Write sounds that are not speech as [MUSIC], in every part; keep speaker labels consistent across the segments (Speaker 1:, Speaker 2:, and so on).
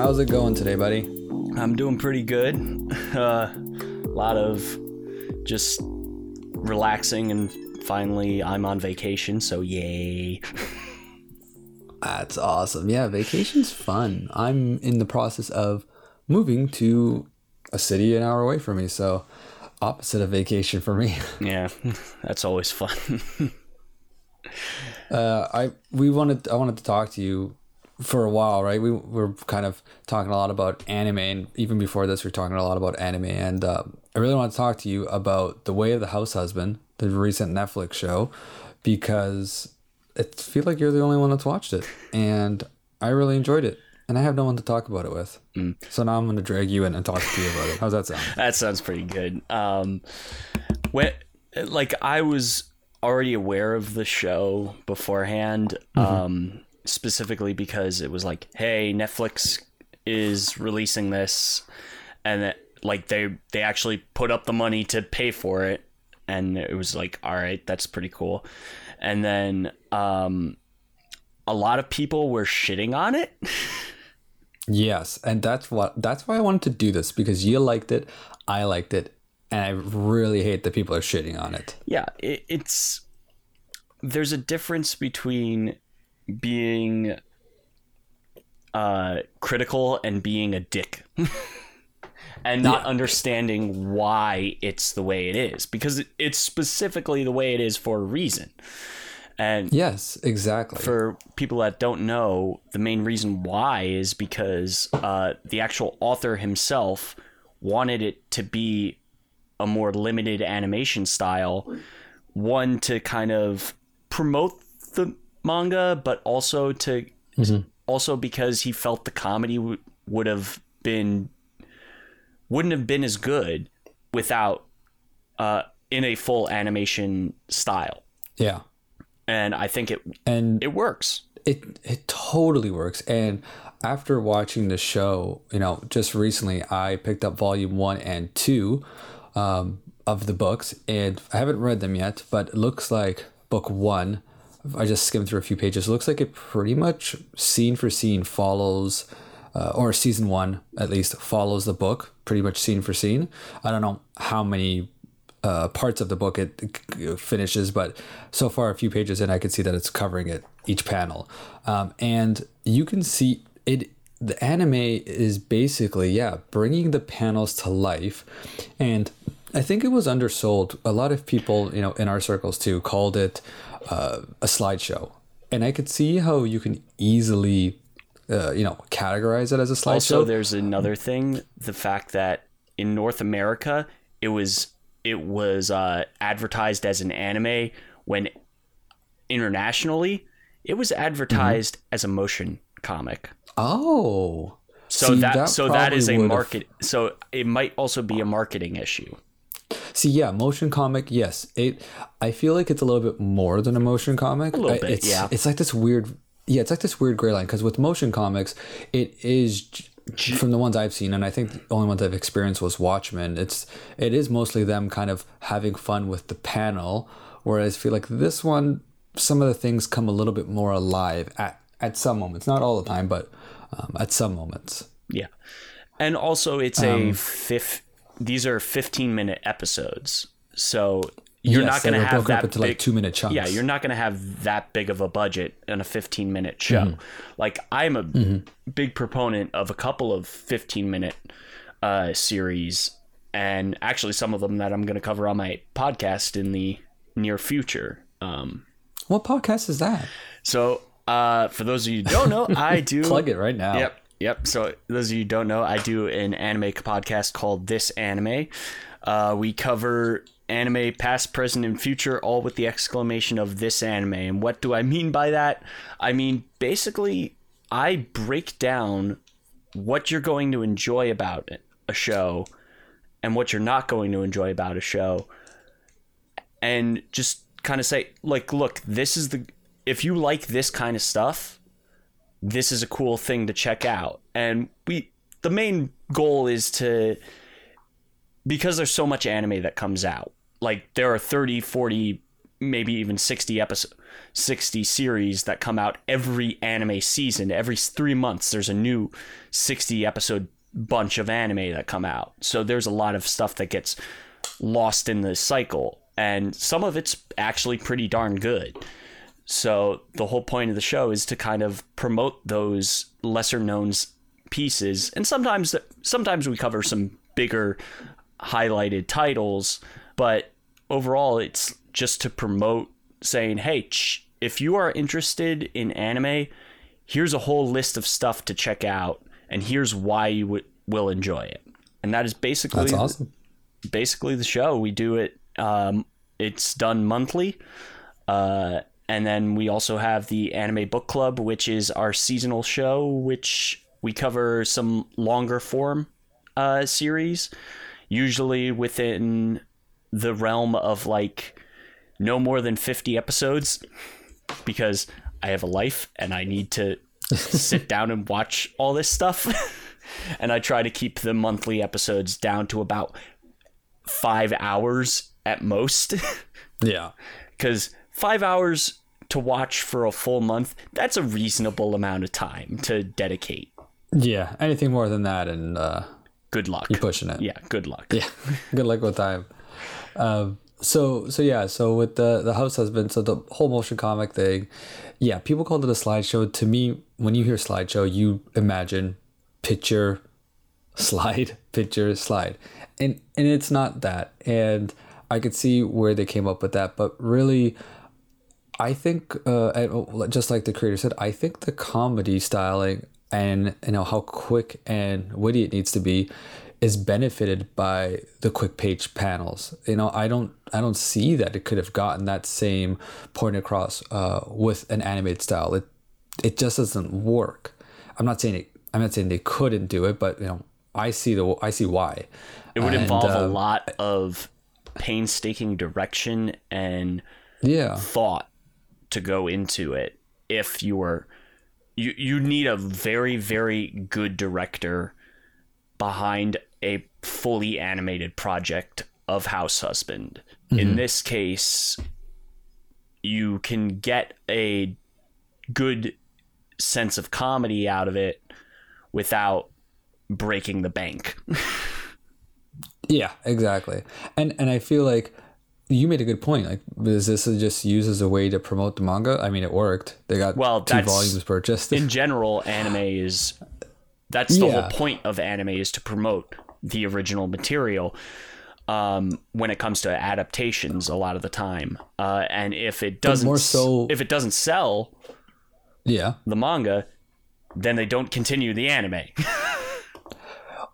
Speaker 1: How's it going today, buddy?
Speaker 2: I'm doing pretty good. [LAUGHS] Uh, a lot of just relaxing, and finally, I'm on vacation, so yay. [LAUGHS]
Speaker 1: That's awesome. Yeah, vacation's fun. I'm in the process of moving to a city an hour away from me, so opposite of vacation for me. [LAUGHS]
Speaker 2: Yeah, that's always fun.
Speaker 1: Uh, I we wanted I wanted to talk to you for a while, right? We were kind of talking a lot about anime, and even before this, we are talking a lot about anime. And uh, I really want to talk to you about The Way of the House Husband, the recent Netflix show, because I feel like you're the only one that's watched it, and I really enjoyed it. And I have no one to talk about it with. Mm. So now I'm going to drag you in and talk to you about it. How's that sound? [LAUGHS]
Speaker 2: that sounds pretty good. Um, when, like, I was already aware of the show beforehand. Mm-hmm. Um, specifically because it was like, hey, Netflix is releasing this, and that like they they actually put up the money to pay for it, and it was like, all right, that's pretty cool. And then um, a lot of people were shitting on it. [LAUGHS]
Speaker 1: yes, and that's what that's why I wanted to do this because you liked it, I liked it, and I really hate that people are shitting on it.
Speaker 2: Yeah, it, it's there's a difference between being uh, critical and being a dick. [LAUGHS] and not yeah. understanding why it's the way it is because it's specifically the way it is for a reason. And
Speaker 1: yes, exactly.
Speaker 2: For people that don't know, the main reason why is because uh, the actual author himself wanted it to be a more limited animation style, one to kind of promote the manga, but also to mm-hmm. also because he felt the comedy w- would have been wouldn't have been as good without uh, in a full animation style.
Speaker 1: Yeah,
Speaker 2: and I think it and it works.
Speaker 1: It it totally works. And after watching the show, you know, just recently, I picked up volume one and two um, of the books, and I haven't read them yet, but it looks like book one I just skimmed through a few pages. It looks like it pretty much scene for scene follows, uh, or season one at least follows the book pretty much scene for scene. I don't know how many uh, parts of the book it, finishes, but so far a few pages in, I can see that it's covering it each panel, um, and you can see it. The anime is basically yeah bringing the panels to life, and I think it was undersold. A lot of people, you know, in our circles too, called it uh, a slideshow, and I could see how you can easily, uh, you know, categorize it as a slideshow. Also,
Speaker 2: there's another thing: the fact that in North America, it was it was uh, advertised as an anime when internationally it was advertised mm-hmm. as a motion comic.
Speaker 1: Oh.
Speaker 2: So See, that, that so that is a market so it might also be a marketing issue.
Speaker 1: See, yeah, motion comic, yes. It I feel like it's a little bit more than a motion comic.
Speaker 2: A little bit,
Speaker 1: it's,
Speaker 2: yeah.
Speaker 1: It's like this weird yeah, it's like this weird gray line because with motion comics, it is from the ones I've seen, and I think the only ones I've experienced was Watchmen. It's it is mostly them kind of having fun with the panel, whereas I feel like this one, some of the things come a little bit more alive at at some moments, not all the time, but um, at some moments.
Speaker 2: Yeah, and also it's um, a fifth these are 15 minute episodes. So you're yes, not going to have that
Speaker 1: big, like two minute chunks.
Speaker 2: Yeah, you're not going to have that big of a budget in a 15 minute show. Mm-hmm. Like I'm a mm-hmm. big proponent of a couple of 15 minute uh, series, and actually some of them that I'm going to cover on my podcast in the near future. Um,
Speaker 1: what podcast is that?
Speaker 2: So uh, for those of you who don't know, I [LAUGHS] do
Speaker 1: plug it right now.
Speaker 2: Yep, Yep. So those of you don't know, I do an anime podcast called This Anime. Uh, we cover anime past, present, and future, all with the exclamation of this anime. And what do I mean by that? I mean basically, I break down what you're going to enjoy about a show and what you're not going to enjoy about a show, and just kind of say, like, look, this is the if you like this kind of stuff this is a cool thing to check out. And we the main goal is to because there's so much anime that comes out. Like there are 30, 40 maybe even 60 episode 60 series that come out every anime season every 3 months there's a new 60 episode bunch of anime that come out so there's a lot of stuff that gets lost in the cycle and some of it's actually pretty darn good so the whole point of the show is to kind of promote those lesser known pieces and sometimes sometimes we cover some bigger highlighted titles but overall it's just to promote saying, hey, ch- if you are interested in anime, here's a whole list of stuff to check out, and here's why you w- will enjoy it. And that is basically
Speaker 1: That's awesome.
Speaker 2: basically the show. We do it. Um, it's done monthly. Uh, and then we also have the Anime Book Club, which is our seasonal show, which we cover some longer form uh, series, usually within the realm of like no more than 50 episodes because I have a life and I need to [LAUGHS] sit down and watch all this stuff. [LAUGHS] and I try to keep the monthly episodes down to about five hours at most. [LAUGHS]
Speaker 1: Yeah.
Speaker 2: Because five hours to watch for a full month, that's a reasonable amount of time to dedicate.
Speaker 1: Yeah. Anything more than that, and uh,
Speaker 2: Good luck.
Speaker 1: you're pushing it.
Speaker 2: Yeah, good luck.
Speaker 1: Yeah. [LAUGHS] Good luck with time. Um, so so yeah. So with the the house husband, so the whole motion comic thing, yeah. People called it a slideshow. To me, when you hear slideshow, you imagine picture, [LAUGHS] slide, picture, slide, and and it's not that. And I could see where they came up with that, but really. I think, uh, just like the creator said, I think the comedy styling and you know how quick and witty it needs to be is benefited by the quick page panels. You know, I don't I don't see that it could have gotten that same point across uh, with an animated style. It it just doesn't work. I'm not saying it. I'm not saying they couldn't do it, but you know, I see the I see why.
Speaker 2: It would
Speaker 1: And,
Speaker 2: involve a
Speaker 1: uh,
Speaker 2: lot of painstaking direction and
Speaker 1: Yeah,
Speaker 2: thought to go into it if you were you you need a very very good director behind a fully animated project of House Husband. In mm-hmm. this case, you can get a good sense of comedy out of it without breaking the bank. [LAUGHS]
Speaker 1: Yeah, exactly. And and I feel like you made a good point. Like, is this just used as a way to promote the manga? I mean, it worked. They got
Speaker 2: Well,
Speaker 1: two volumes purchased.
Speaker 2: in general, anime is that's the
Speaker 1: Yeah.
Speaker 2: whole point of anime is to promote the original material. Um, when it comes to adaptations, a lot of the time, uh, and if it doesn't,
Speaker 1: more so-
Speaker 2: if it doesn't sell
Speaker 1: yeah.
Speaker 2: the manga, then they don't continue the anime. [LAUGHS]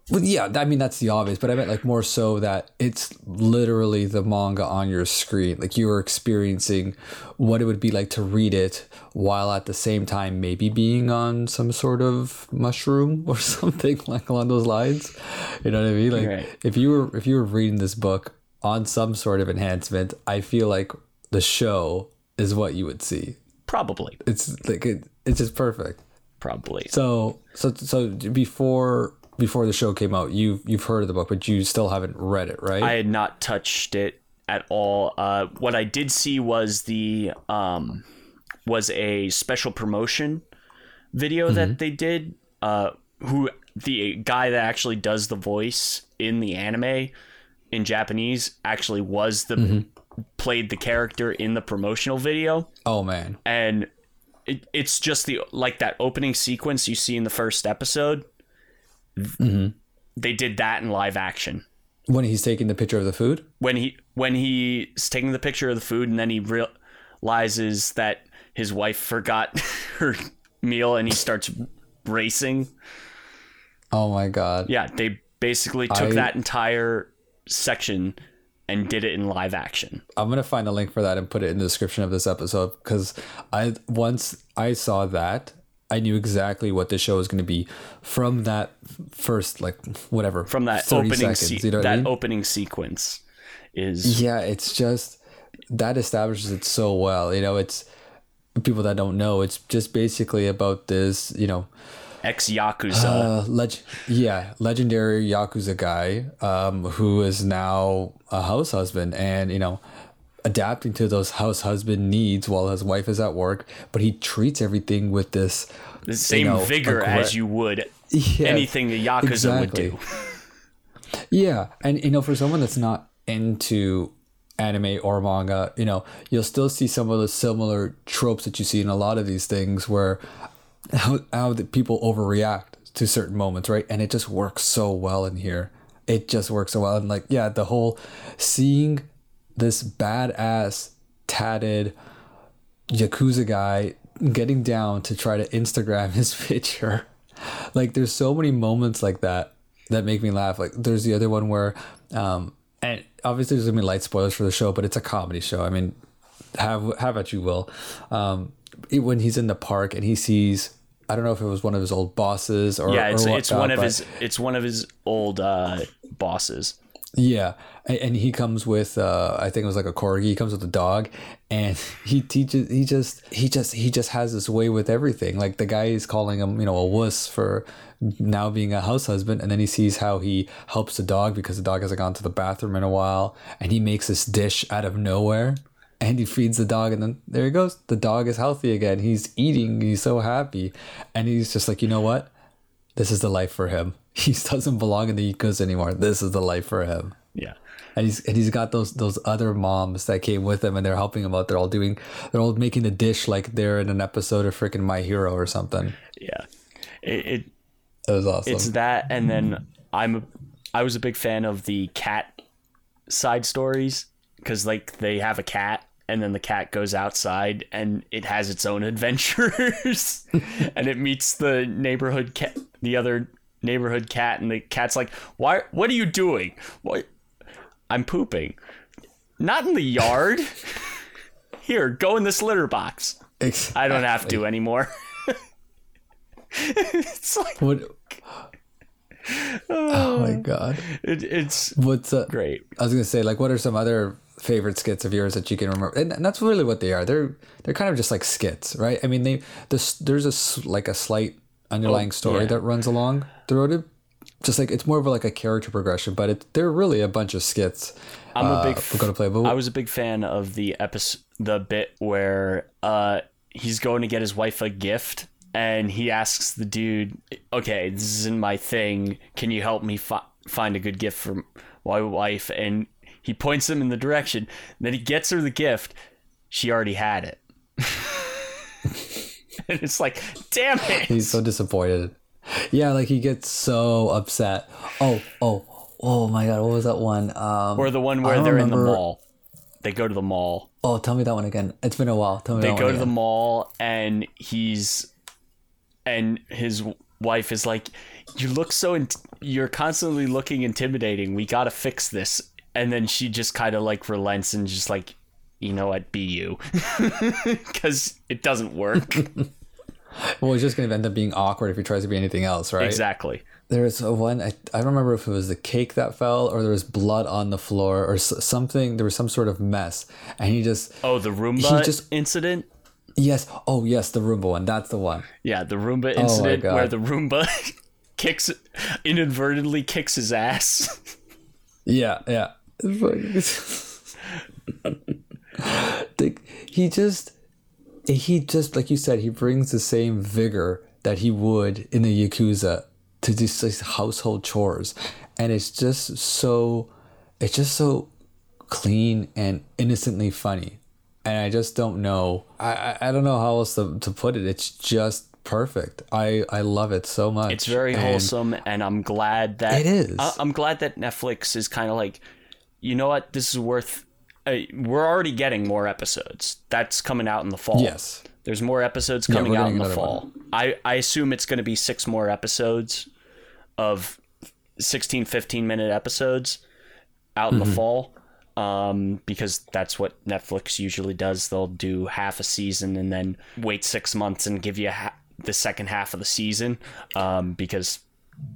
Speaker 1: Well, yeah, I mean that's the obvious, but I meant like more so that it's literally the manga on your screen. Like you're experiencing what it would be like to read it while at the same time maybe being on some sort of mushroom [LAUGHS] or something like along those lines. You know what I mean? Like
Speaker 2: Right.
Speaker 1: if you were if you were reading this book on some sort of enhancement, I feel like the show is what you would see.
Speaker 2: probably,
Speaker 1: It's like it, it's just perfect.
Speaker 2: probably.
Speaker 1: So so so before before the show came out, you you've heard of the book, but you still haven't read it, right?
Speaker 2: I had not touched it at all. Uh, what I did see was the um, was a special promotion video that they did. Uh, who the guy that actually does the voice in the anime in Japanese actually was the played the character in the promotional video,
Speaker 1: oh man,
Speaker 2: and it, it's just the like that opening sequence you see in the first episode. Mm-hmm. They did that in live action
Speaker 1: when he's taking the picture of the food.
Speaker 2: when he when he's taking the picture of the food and then he realizes that his wife forgot [LAUGHS] her meal and he starts racing.
Speaker 1: Oh my god.
Speaker 2: Yeah, they basically took
Speaker 1: I-
Speaker 2: that entire section and did it in live action.
Speaker 1: I'm gonna find a link for that and put it in the description of this episode because I once I saw that I knew exactly what the show was gonna be from that first like whatever
Speaker 2: From that opening
Speaker 1: seconds.
Speaker 2: se-
Speaker 1: you know
Speaker 2: that
Speaker 1: I mean?
Speaker 2: opening sequence is
Speaker 1: Yeah, it's just that establishes it so well. You know, it's people that don't know. It's just basically about this. You know,
Speaker 2: ex yakuza.
Speaker 1: uh, leg- yeah, legendary yakuza guy um, who is now a house husband, and you know, adapting to those house husband needs while his wife is at work, but he treats everything with this
Speaker 2: the same
Speaker 1: know,
Speaker 2: vigor
Speaker 1: aggre-
Speaker 2: as you would
Speaker 1: Yeah,
Speaker 2: anything the Yakuza
Speaker 1: exactly.
Speaker 2: would do.
Speaker 1: Yeah, and you know, for someone that's not into anime or manga, you know, you'll still see some of the similar tropes that you see in a lot of these things, where how how the people overreact to certain moments, right? And it just works so well in here. It just works so well, and like, yeah, the whole seeing this badass tatted yakuza guy getting down to try to Instagram [LAUGHS] his picture. Like there's so many moments like that that make me laugh. Like there's the other one where um and obviously there's gonna be light spoilers for the show, but it's a comedy show. I mean, have have at you will. Um it- when he's in the park and he sees I don't know if it was one of his old bosses or
Speaker 2: Yeah, it's
Speaker 1: or
Speaker 2: it's one of his it's one of his old uh, bosses.
Speaker 1: Yeah, and, he comes with uh, I think it was like a corgi. He comes with a dog, and [LAUGHS] he teaches. He just he just he just has this way with everything. Like the guy is calling him, you know, a wuss for now being a house husband, and then he sees how he helps the dog because the dog hasn't gone to the bathroom in a while, and he makes this dish out of nowhere. And he feeds the dog, and then there he goes. The dog is healthy again. He's eating. He's so happy, and he's just like, you know what? This is the life for him. [LAUGHS] He doesn't belong in the ecos anymore. This is the life for him
Speaker 2: Yeah.
Speaker 1: and he's and he's got those those other moms that came with him and they're helping him out. They're all doing they're all making a dish like they're in an episode of freaking My Hero or something.
Speaker 2: Yeah. It, it
Speaker 1: It was awesome.
Speaker 2: it's that and then I'm a, I was a big fan of the cat side stories cuz like they have a cat and then the cat goes outside and it has its own [LAUGHS] adventures [LAUGHS] and it meets the neighborhood cat the other neighborhood cat and the cat's like why what are you doing what I'm pooping not in the yard [LAUGHS] here go in this litter box I don't have to anymore [LAUGHS] it's like
Speaker 1: What? Oh [SIGHS] my god!
Speaker 2: it, it's
Speaker 1: What's uh,
Speaker 2: great
Speaker 1: I was gonna say like, what are some other favorite skits of yours that you can remember? And that's really what they are. They're they're kind of just like skits, right? I mean, they this there's a like a slight underlying story
Speaker 2: Oh, yeah.
Speaker 1: that runs along throughout it. Just like it's more of like a character progression, but it, they're really a bunch of skits.
Speaker 2: I'm a
Speaker 1: uh,
Speaker 2: big
Speaker 1: we're gonna play. But
Speaker 2: I was a big fan of the episode, the bit where uh, he's going to get his wife a gift, and he asks the dude, "Okay, this isn't my thing. Can you help me fi- find a good gift for my wife?" And he points him in the direction. Then he gets her the gift. She already had it, [LAUGHS] and it's like, "Damn it!"
Speaker 1: He's so disappointed. Yeah, like he gets so upset. Oh, oh, oh my god, what was that one? Um,
Speaker 2: or the one where they're in the mall. They go to the mall.
Speaker 1: oh, tell me that one again. It's been a while. Tell me
Speaker 2: they go to the mall and he's and his wife is like you look so in- you're constantly looking intimidating we gotta fix this and then she just kind of like relents and just like you know what be you [LAUGHS] because it doesn't work [LAUGHS]
Speaker 1: Well, it's just gonna end up being awkward if he tries to be anything else, right?
Speaker 2: exactly
Speaker 1: There's a one. I, I don't remember if it was the cake that fell or there was blood on the floor or something. There was some sort of mess, and he just
Speaker 2: oh the roomba
Speaker 1: He just-
Speaker 2: incident
Speaker 1: yes. Oh yes, the Roomba one. That's the one.
Speaker 2: yeah the roomba oh incident
Speaker 1: God.
Speaker 2: where the roomba [LAUGHS] kicks inadvertently kicks his ass
Speaker 1: Yeah, yeah. [LAUGHS] He just, he just like you said, he brings the same vigor that he would in the yakuza to these like, household chores, and it's just so, it's just so clean and innocently funny, and I just don't know, I I, I don't know how else to, to put it. It's just perfect. I I love it so much.
Speaker 2: It's very
Speaker 1: And-
Speaker 2: wholesome, and I'm glad that
Speaker 1: It is.
Speaker 2: I, I'm glad that Netflix is kind of like, you know what, this is worth. Uh, we're already getting more episodes. That's coming out in the fall.
Speaker 1: Yes.
Speaker 2: there's more episodes coming
Speaker 1: we're
Speaker 2: out in the fall. I I assume it's going to be six more episodes of 16, 15 minute episodes out
Speaker 1: Mm-hmm.
Speaker 2: in the fall. Um, because that's what Netflix usually does. They'll do half a season and then wait six months and give you ha- the second half of the season. Um, because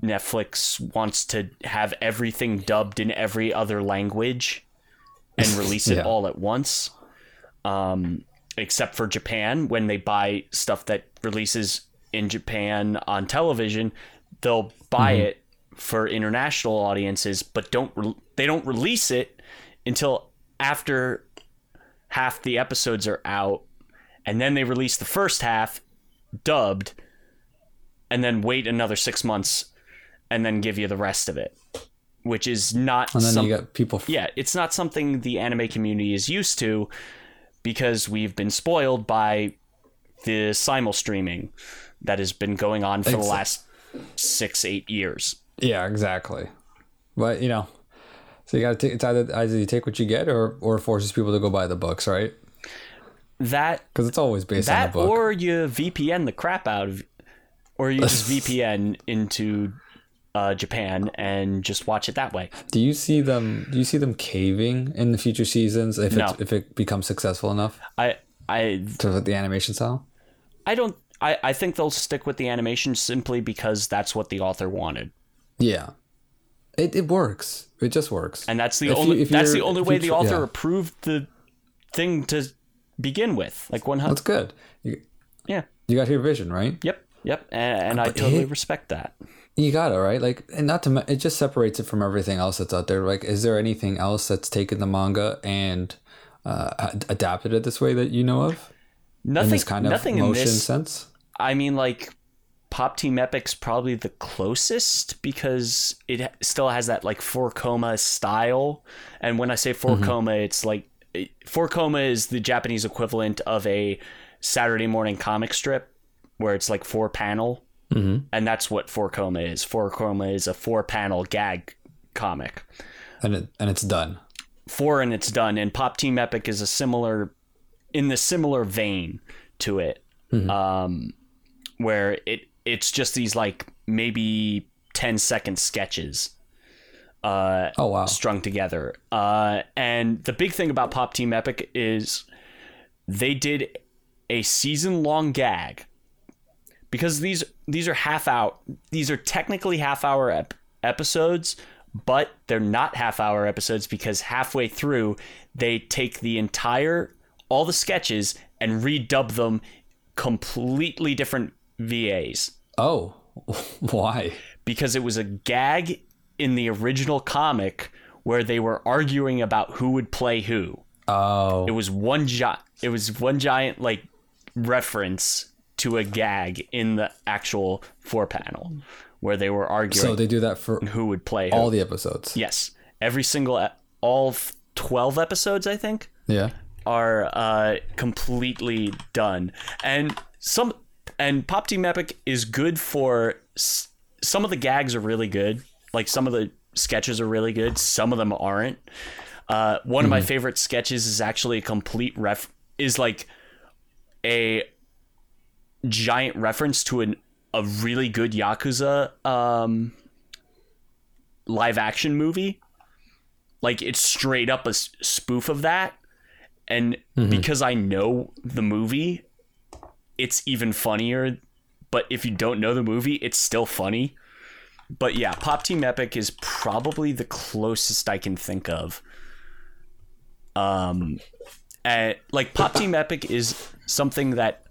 Speaker 2: Netflix wants to have everything dubbed in every other language [LAUGHS] and release it
Speaker 1: Yeah.
Speaker 2: all at once. Um, except for Japan, when they buy stuff that releases in Japan on television, they'll buy
Speaker 1: Mm-hmm.
Speaker 2: it for international audiences, but don't re- they don't release it until after half the episodes are out, and then they release the first half dubbed, and then wait another six months, and then give you the rest of it, which is not.
Speaker 1: And then
Speaker 2: some-
Speaker 1: you got people. F-
Speaker 2: yeah, it's not something the anime community is used to because we've been spoiled by the simul streaming that has been going on for the last six, eight years.
Speaker 1: Yeah, exactly. But you know, so you got to take. It's either either you take what you get, or or forces people to go buy the books, right?
Speaker 2: That
Speaker 1: Because it's always based on
Speaker 2: that
Speaker 1: the book.
Speaker 2: or you VPN the crap out of, or you just [LAUGHS] VPN into uh, Japan and just watch it that way.
Speaker 1: do you see them? Do you see them caving in the future seasons if
Speaker 2: No.
Speaker 1: it if it becomes successful enough
Speaker 2: I I
Speaker 1: to the animation style?
Speaker 2: I don't. I, I think they'll stick with the animation simply because that's what the author wanted.
Speaker 1: Yeah, it it works. It just works.
Speaker 2: and that's the
Speaker 1: If you-
Speaker 2: only
Speaker 1: if
Speaker 2: that's the only way
Speaker 1: you
Speaker 2: the author
Speaker 1: yeah.
Speaker 2: approved the thing to begin with. Like one hundred.
Speaker 1: That's good. You,
Speaker 2: Yeah.
Speaker 1: you got your vision right.
Speaker 2: Yep. Yep. And, and I totally
Speaker 1: it-
Speaker 2: respect that.
Speaker 1: You gotta right. Like, and not to it just separates it from everything else that's out there. Like, is there anything else that's taken the manga and uh, adapted it this way that you know of in
Speaker 2: Nothing.
Speaker 1: this kind of
Speaker 2: nothing in
Speaker 1: motion
Speaker 2: this.
Speaker 1: sense?
Speaker 2: I mean, like Pop Team Epic's probably the closest because it still has that like four koma style. And when I say 4
Speaker 1: Mm-hmm.
Speaker 2: coma, it's like four koma is the Japanese equivalent of a Saturday morning comic strip where it's like four panel.
Speaker 1: Mm-hmm.
Speaker 2: And that's what four koma is. Four koma is a four panel gag comic.
Speaker 1: And it and it's done.
Speaker 2: Four and it's done. And Pop Team Epic is a similar, in the similar vein to it, um, where it it's just these like maybe 10 second sketches uh,
Speaker 1: Oh wow.
Speaker 2: strung together. Uh, and the big thing about Pop Team Epic is they did a season long gag because these these are half out. These are technically half hour ep- episodes, but they're not half hour episodes because halfway through they take the entire all the sketches and redub them completely different VAs
Speaker 1: Oh, [LAUGHS] why?
Speaker 2: because it was a gag in the original comic where they were arguing about who would play who.
Speaker 1: Oh,
Speaker 2: It was one gi- it was one giant like reference to a gag in the actual four panel where they were arguing
Speaker 1: so they do that for
Speaker 2: who would play who.
Speaker 1: all the episodes.
Speaker 2: yes, every single all 12 episodes I think
Speaker 1: Yeah.
Speaker 2: are uh, completely done. And some and Pop Team Epic is good for s- some of the gags are really good. Like some of the sketches are really good. Some of them aren't. Uh, one of my favorite sketches is actually a complete ref is like a giant reference to an a really good Yakuza um, live action movie. Like it's straight up a s- spoof of that and because I know the movie, it's even funnier. But if you don't know the movie, it's still funny. But yeah, Pop Team Epic is probably the closest I can think of. Um, and, like Pop Team Epic is something that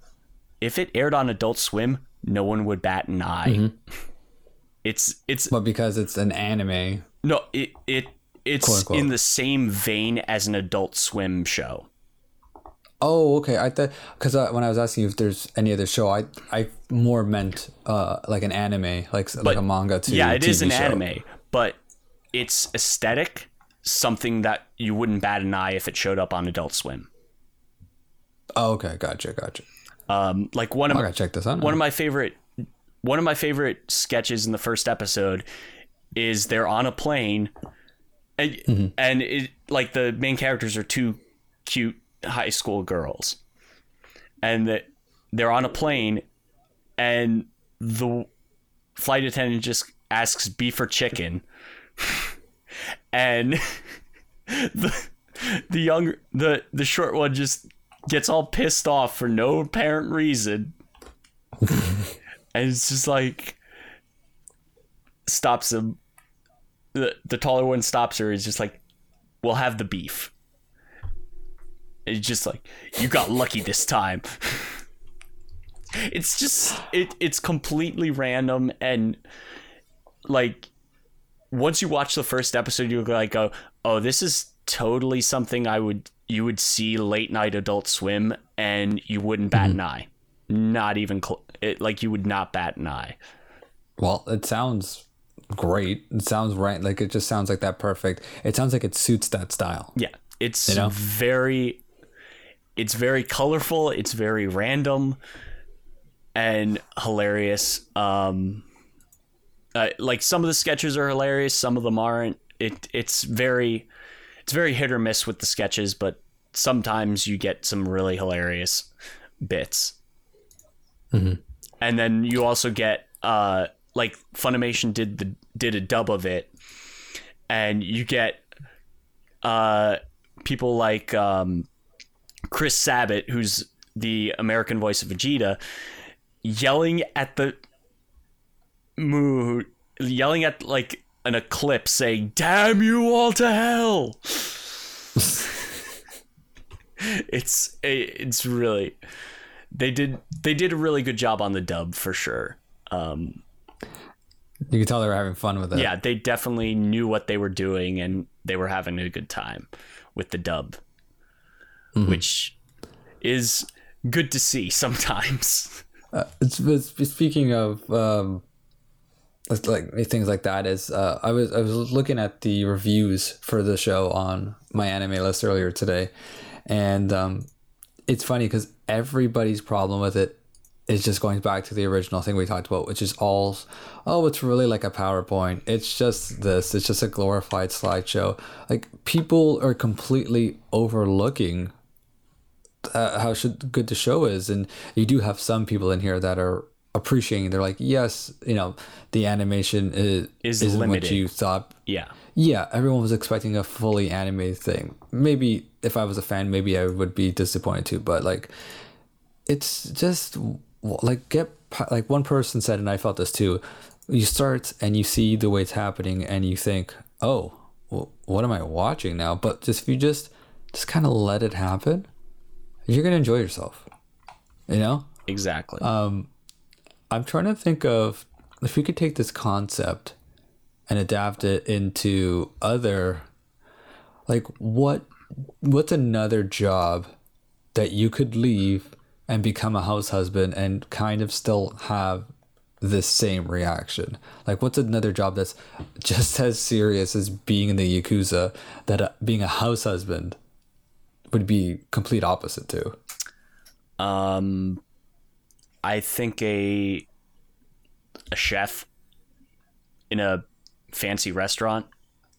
Speaker 2: if it aired on Adult Swim, no one would bat an eye. It's it's
Speaker 1: But because it's an anime,
Speaker 2: no it it it's
Speaker 1: Quote, unquote.
Speaker 2: in the same vein as an Adult Swim show.
Speaker 1: Oh, okay. I thought because uh, when I was asking you if there's any other show, I I more meant uh like an anime, like like a manga to
Speaker 2: yeah, it is
Speaker 1: TV
Speaker 2: an
Speaker 1: show.
Speaker 2: anime, but it's aesthetic, something that you wouldn't bat an eye if it showed up on Adult Swim.
Speaker 1: Oh, okay, gotcha, gotcha.
Speaker 2: Um, like one of
Speaker 1: I
Speaker 2: my,
Speaker 1: gotta check this out.
Speaker 2: one of my favorite one of my favorite sketches in the first episode is they're on a plane and,
Speaker 1: Mm-hmm.
Speaker 2: and it like the main characters are two cute high school girls and that they're on a plane and the flight attendant just asks beef or chicken [LAUGHS] and [LAUGHS] the the young the the short one just gets all pissed off for no apparent reason. [LAUGHS] And it's just like stops him. The the taller one stops her. Is just like we'll have the beef. It's just like you got lucky this time. [LAUGHS] It's just it it's completely random and like once you watch the first episode you're like go oh this is totally something i would you would see late night Adult Swim and you wouldn't bat an eye. Not even cl- it, like you would not bat an eye.
Speaker 1: Well, it sounds great. It sounds right. Like it just sounds like that perfect. It sounds like it suits that style.
Speaker 2: Yeah, it's
Speaker 1: know?
Speaker 2: very, it's very colorful. It's very random, and hilarious. Um, uh, like some of the sketches are hilarious, some of them aren't. It it's very, it's very hit or miss with the sketches, but sometimes you get some really hilarious bits. And then you also get uh like Funimation did the did a dub of it, and you get uh people like um Chris Sabat, who's the American voice of Vegeta, yelling at the mood, yelling at like an eclipse, saying "Damn you all to hell." [LAUGHS] it's it's really they did they did a really good job on the dub for sure. Um,
Speaker 1: You can tell they were having fun with it.
Speaker 2: yeah, they definitely knew what they were doing and they were having a good time with the dub, which is good to see sometimes.
Speaker 1: It's, it's speaking of um, like things like that. Is uh, I was I was looking at the reviews for the show on MyAnimeList earlier today, and um, it's funny because everybody's problem with it is just going back to the original thing we talked about, which is all oh, it's really like a PowerPoint. It's just this. It's just a glorified slideshow. Like people are completely overlooking uh, how should good the show is and you do have some people in here that are appreciating they're like yes you know the animation is
Speaker 2: Is
Speaker 1: isn't
Speaker 2: limited.
Speaker 1: what you thought
Speaker 2: Yeah.
Speaker 1: yeah everyone was expecting a fully animated thing maybe if i was a fan maybe i would be disappointed too but like it's just like get like one person said and i felt this too you start and you see the way it's happening and you think oh well, what am i watching now but just if you just just kind of let it happen you're gonna enjoy yourself you know
Speaker 2: Exactly.
Speaker 1: Um, i'm trying to think of if we could take this concept and adapt it into other like what what's another job that you could leave and become a house husband and kind of still have this same reaction? Like what's another job that's just as serious as being in the yakuza that uh, being a house husband would be complete opposite to?
Speaker 2: Um, I think a a chef in a fancy restaurant.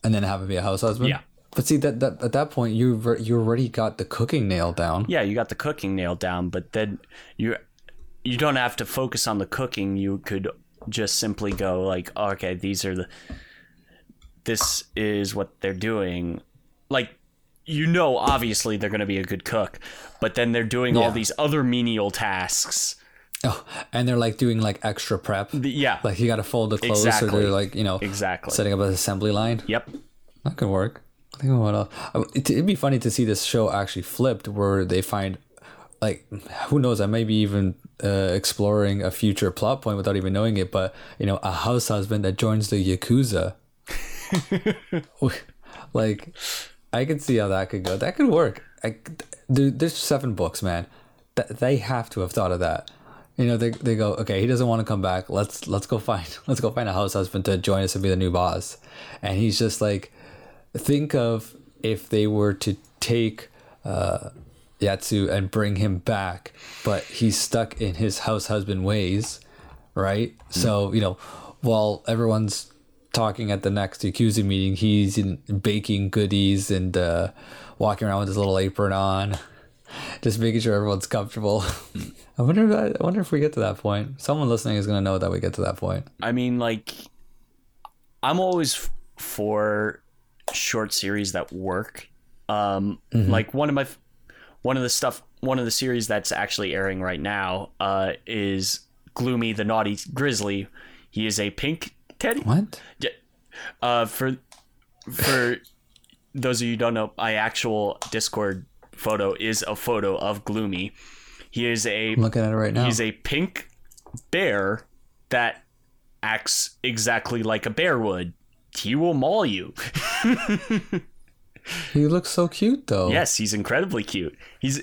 Speaker 1: and then have him be a house husband
Speaker 2: Yeah.
Speaker 1: but see that, that at that point you you already got the cooking nailed down
Speaker 2: Yeah, you got the cooking nailed down, but then you you don't have to focus on the cooking. You could just simply go like, oh, okay, these are the this is what they're doing. Like you know obviously they're going to be a good cook, but then they're doing all these other menial tasks.
Speaker 1: Oh, and they're like doing like extra prep.
Speaker 2: The- yeah.
Speaker 1: Like you got to fold the clothes, or
Speaker 2: Exactly.
Speaker 1: they're like you know
Speaker 2: Exactly.
Speaker 1: setting up an assembly line.
Speaker 2: Yep.
Speaker 1: That could work. I think what else? It- It'd be funny to see this show actually flipped, where they find like who knows? I may be even uh, exploring a future plot point without even knowing it. But you know, a house husband that joins the yakuza. [LAUGHS] like, I could see how that could go. That could work. I, there, there's seven books, man. Th- they have to have thought of that. You know, they, they go, okay, he doesn't want to come back. Let's let's go find [LAUGHS] let's go find a house husband to join us and be the new boss. And he's just like, think of if they were to take uh, Tatsu and bring him back, but he's stuck in his house husband ways, right? So you know, while everyone's talking at the next Yakuza meeting, he's in baking goodies and uh, walking around with his little apron on, just making sure everyone's comfortable. [LAUGHS] I wonder. I wonder if we get to that point. Someone listening is gonna know that we get to that point.
Speaker 2: I mean, like, I'm always f- for short series that work. Um, like one of my, one of the stuff, one of the series that's actually airing right now, uh, is Gloomy the Naughty Grizzly. He is a pink teddy.
Speaker 1: What?
Speaker 2: Yeah. Uh, for for those of you who don't know, my actual Discord photo is a photo of Gloomy. He is a
Speaker 1: I'm looking at it right now.
Speaker 2: He's a pink bear that acts exactly like a bear would. He will maul you. [LAUGHS]
Speaker 1: He looks so cute though.
Speaker 2: Yes, he's incredibly cute. He's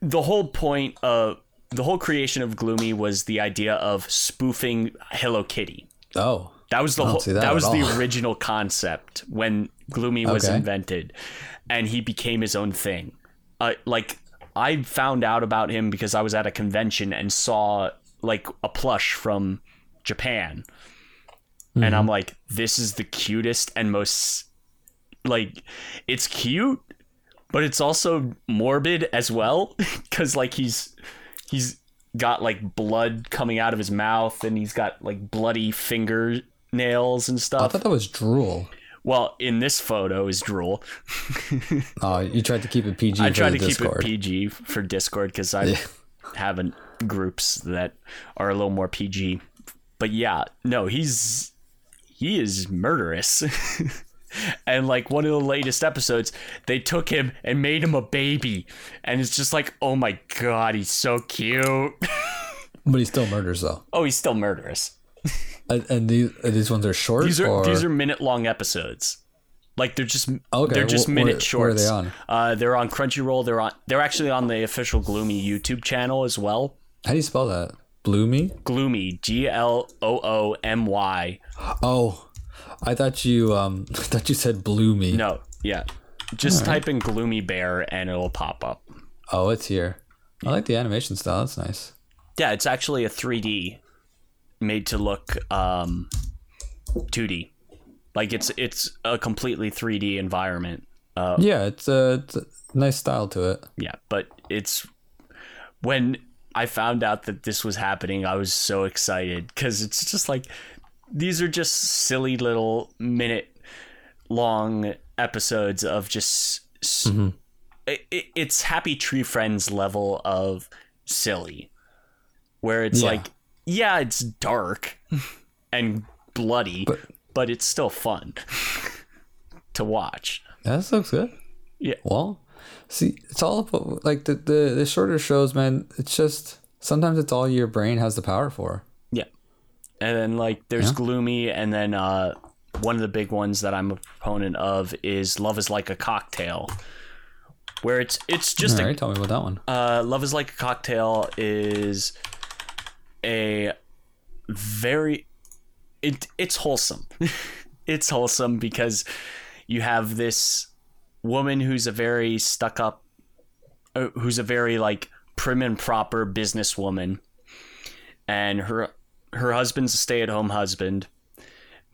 Speaker 2: the whole point of the whole creation of Gloomy was the idea of spoofing Hello Kitty.
Speaker 1: Oh.
Speaker 2: That was the whole, that,
Speaker 1: that
Speaker 2: was the original concept when Gloomy was
Speaker 1: Okay.
Speaker 2: invented, and he became his own thing. Uh, like I found out about him because I was at a convention and saw like a plush from Japan, and
Speaker 1: Mm-hmm.
Speaker 2: I'm like, this is the cutest and most like it's cute, but it's also morbid as well [LAUGHS] because like he's he's got like blood coming out of his mouth and he's got like bloody fingernails and stuff.
Speaker 1: I thought that was drool.
Speaker 2: Well, in this photo is drool. [LAUGHS]
Speaker 1: Oh, you tried to keep it PG
Speaker 2: I
Speaker 1: the
Speaker 2: to
Speaker 1: Discord.
Speaker 2: keep it PG for Discord because I have groups that are a little more PG. But yeah, no, he's he is murderous. [LAUGHS] and like one of the latest episodes, they took him and made him a baby, and it's just like, oh my god, he's so cute. [LAUGHS]
Speaker 1: But he still murders though.
Speaker 2: oh, he's still murderous.
Speaker 1: And, and these these ones are short.
Speaker 2: These are
Speaker 1: or...
Speaker 2: these are minute long episodes. Like they're just
Speaker 1: Okay,
Speaker 2: they're just
Speaker 1: wh-
Speaker 2: minute
Speaker 1: where-
Speaker 2: shorts.
Speaker 1: where are they on?
Speaker 2: Uh, they're on Crunchyroll. They're on. They're actually on the official Gloomy YouTube channel as well.
Speaker 1: How do you spell that? Bloomy.
Speaker 2: Gloomy, G L O O M Y.
Speaker 1: Oh, I thought you um [LAUGHS] I thought you said bloomy.
Speaker 2: No, yeah. Just type in Gloomy Bear and it'll pop up.
Speaker 1: Oh, it's here. I like the animation style. That's nice.
Speaker 2: Yeah, it's actually a 3D made to look um 2D. Like it's it's a completely 3D environment. Uh
Speaker 1: Yeah, it's a, it's a nice style to it.
Speaker 2: yeah, but it's when I found out that this was happening, I was so excited cuz it's just like these are just silly little minute long episodes of just it, it, it's happy tree friends level of silly where it's
Speaker 1: Yeah.
Speaker 2: like yeah it's dark [LAUGHS] and bloody but,
Speaker 1: But-
Speaker 2: it's still fun [LAUGHS] to watch
Speaker 1: That looks good.
Speaker 2: Yeah.
Speaker 1: Well, see, it's all about like the, the the shorter shows, man. It's just sometimes it's all your brain has the power for.
Speaker 2: yeah and then like there's
Speaker 1: Yeah.
Speaker 2: gloomy and then uh one of the big ones that i'm a proponent of is love is like a cocktail where it's it's just
Speaker 1: All
Speaker 2: a
Speaker 1: tell me about that one.
Speaker 2: Uh, Love is Like a Cocktail is a very it it's wholesome. [LAUGHS] it's wholesome because you have this woman who's a very stuck up uh, who's a very like prim and proper businesswoman and her her husband's a stay-at-home husband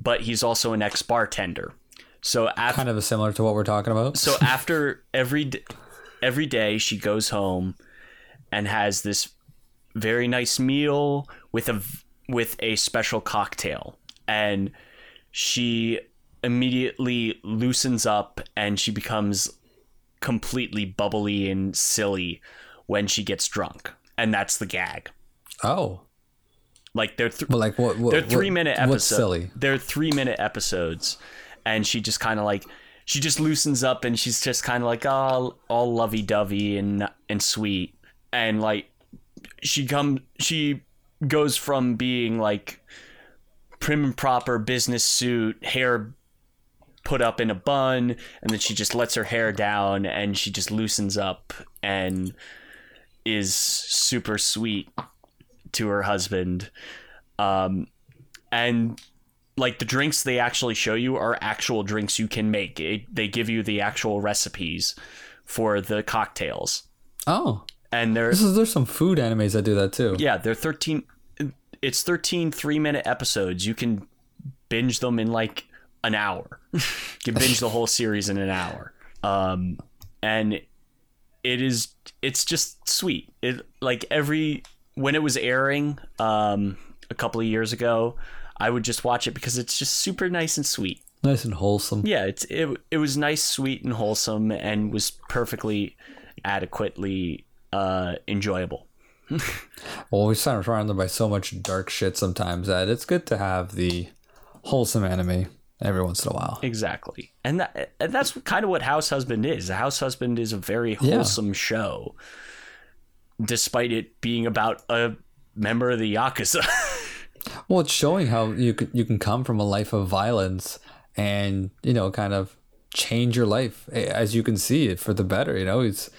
Speaker 2: but he's also an ex-bartender. So after
Speaker 1: Kind of similar to what we're talking about.
Speaker 2: so after every every day she goes home and has this very nice meal with a with a special cocktail and she immediately loosens up and she becomes completely bubbly and silly when she gets drunk and that's the gag
Speaker 1: oh,
Speaker 2: like they're th-
Speaker 1: but like what? what
Speaker 2: they're
Speaker 1: what-
Speaker 2: three minute
Speaker 1: What's
Speaker 2: episodes.
Speaker 1: silly?
Speaker 2: They're three minute episodes, and she just kind of like she just loosens up, and she's just kind of like all all lovey dovey and and sweet, and like she comes she goes from being like prim and proper business suit, hair put up in a bun, and then she just lets her hair down, and she just loosens up and is super sweet to her husband. Um, and like the drinks they actually show you are actual drinks you can make. It, they give you the actual recipes for the cocktails,
Speaker 1: Oh,
Speaker 2: and
Speaker 1: is there's some food animes that do that too.
Speaker 2: yeah they're thirteen. It's 13 three minute episodes. You can binge them in like an hour. you can binge the whole series in an hour. Um, and it is it's just sweet. It like every when it was airing um a couple of years ago, I would just watch it because it's just super nice and sweet.
Speaker 1: Nice and wholesome.
Speaker 2: Yeah, it's it it was nice, sweet, and wholesome, and was perfectly adequately uh enjoyable. [LAUGHS]
Speaker 1: Well, we sound surrounded by so much dark shit sometimes that it's good to have the wholesome anime every once in a while.
Speaker 2: Exactly, and that and that's kind of what House Husband is. House Husband is a very
Speaker 1: Yeah.
Speaker 2: wholesome show, despite it being about a member of the yakuza. [LAUGHS]
Speaker 1: Well, it's showing how you can you can come from a life of violence and you know kind of change your life as you can see it for the better. You know, he's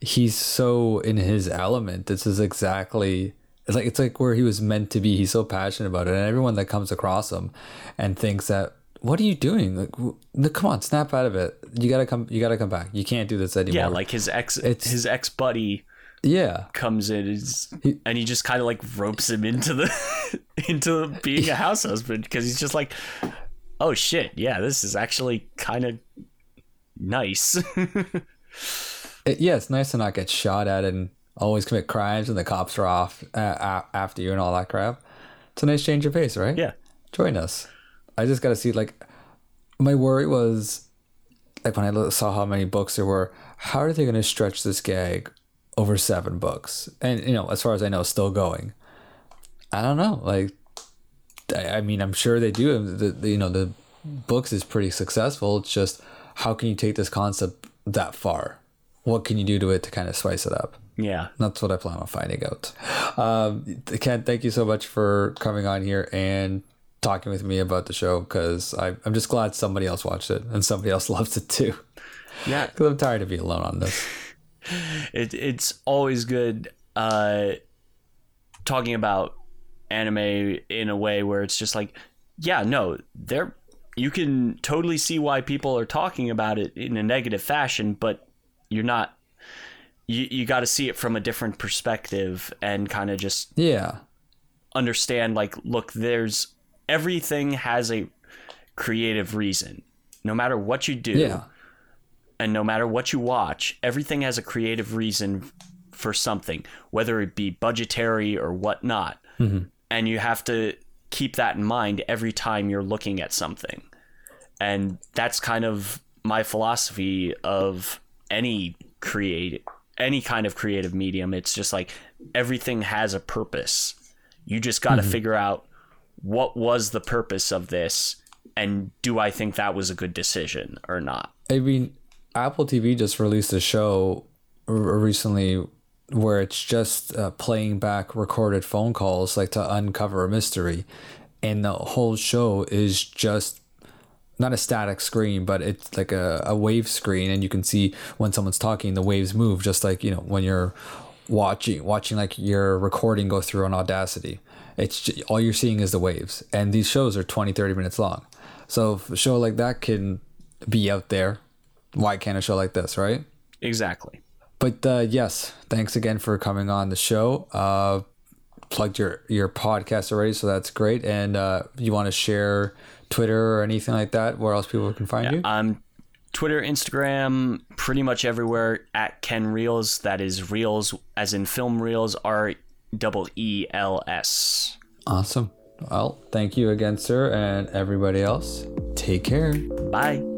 Speaker 1: he's so in his element. This is exactly it's like it's like where he was meant to be. He's so passionate about it, and everyone that comes across him and thinks that what are you doing? Like, come on, snap out of it. You gotta come. You gotta come back. You can't do this anymore.
Speaker 2: Yeah, like his ex, it's, his ex buddy.
Speaker 1: Yeah,
Speaker 2: comes in is, he, and he just kind of like ropes him into the [LAUGHS] into being a [LAUGHS] house husband because he's just like, oh shit, yeah, this is actually kind of nice. [LAUGHS]
Speaker 1: it, yeah, it's nice to not get shot at and always commit crimes and the cops are off uh, after you and all that crap. It's a nice change of pace, right?
Speaker 2: Yeah.
Speaker 1: Join us. I just got to see, like, my worry was, like, when I saw how many books there were, how are they going to stretch this gag over seven books? And, you know, as far as I know, still going. I don't know. Like, I, I mean, I'm sure they do. The, the, you know, the books is pretty successful. It's just, how can you take this concept that far? What can you do to it to kind of spice it up?
Speaker 2: Yeah.
Speaker 1: That's what I plan on finding out. Um, Ken, thank you so much for coming on here and talking with me about the show because I'm just glad somebody else watched it and somebody else [LAUGHS] loves it too.
Speaker 2: Yeah.
Speaker 1: Because I'm tired of being alone on this. [LAUGHS]
Speaker 2: It, it's always good uh, talking about anime in a way where it's just like, yeah, no, there you can totally see why people are talking about it in a negative fashion, but you're not you you got to see it from a different perspective and kind of just
Speaker 1: yeah.
Speaker 2: understand like look there's everything has a creative reason. No matter what you do
Speaker 1: yeah.
Speaker 2: and no matter what you watch everything has a creative reason for something whether it be budgetary or whatnot.
Speaker 1: Mm-hmm.
Speaker 2: and you have to keep that in mind every time you're looking at something. And that's kind of my philosophy of any create any kind of creative medium. It's just like everything has a purpose. You just got to mm-hmm. figure out what was the purpose of this and do I think that was a good decision or not?
Speaker 1: I mean, Apple TV just released a show recently where it's just uh, playing back recorded phone calls like to uncover a mystery and the whole show is just not a static screen, but it's like a, a wave screen, and you can see when someone's talking, the waves move, just like you know when you're watching watching like your recording go through on Audacity. It's just, all you're seeing is the waves, and these shows are 20, 30 minutes long. So if a show like that can be out there, why can't a show like this, right?
Speaker 2: Exactly.
Speaker 1: But uh, yes, thanks again for coming on the show. Uh, plugged your your podcast already, so that's great. And uh, you want to share Twitter or anything like that, where else people can find yeah, you?
Speaker 2: Um, Twitter, Instagram, pretty much everywhere at Ken Reels. That is Reels, as in film reels, R double E L S.
Speaker 1: Awesome. Well, thank you again, sir, and everybody else. Take care.
Speaker 2: Bye.